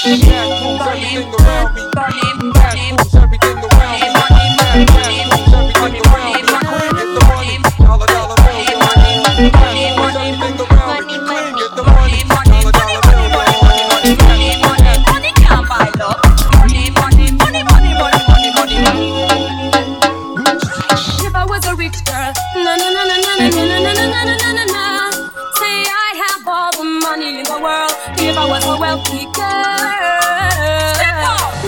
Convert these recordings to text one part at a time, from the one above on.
Cash moves everything around me. Money. Money. No, no, no, no, no. favor, well, well, wealthy girl. Step up.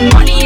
Money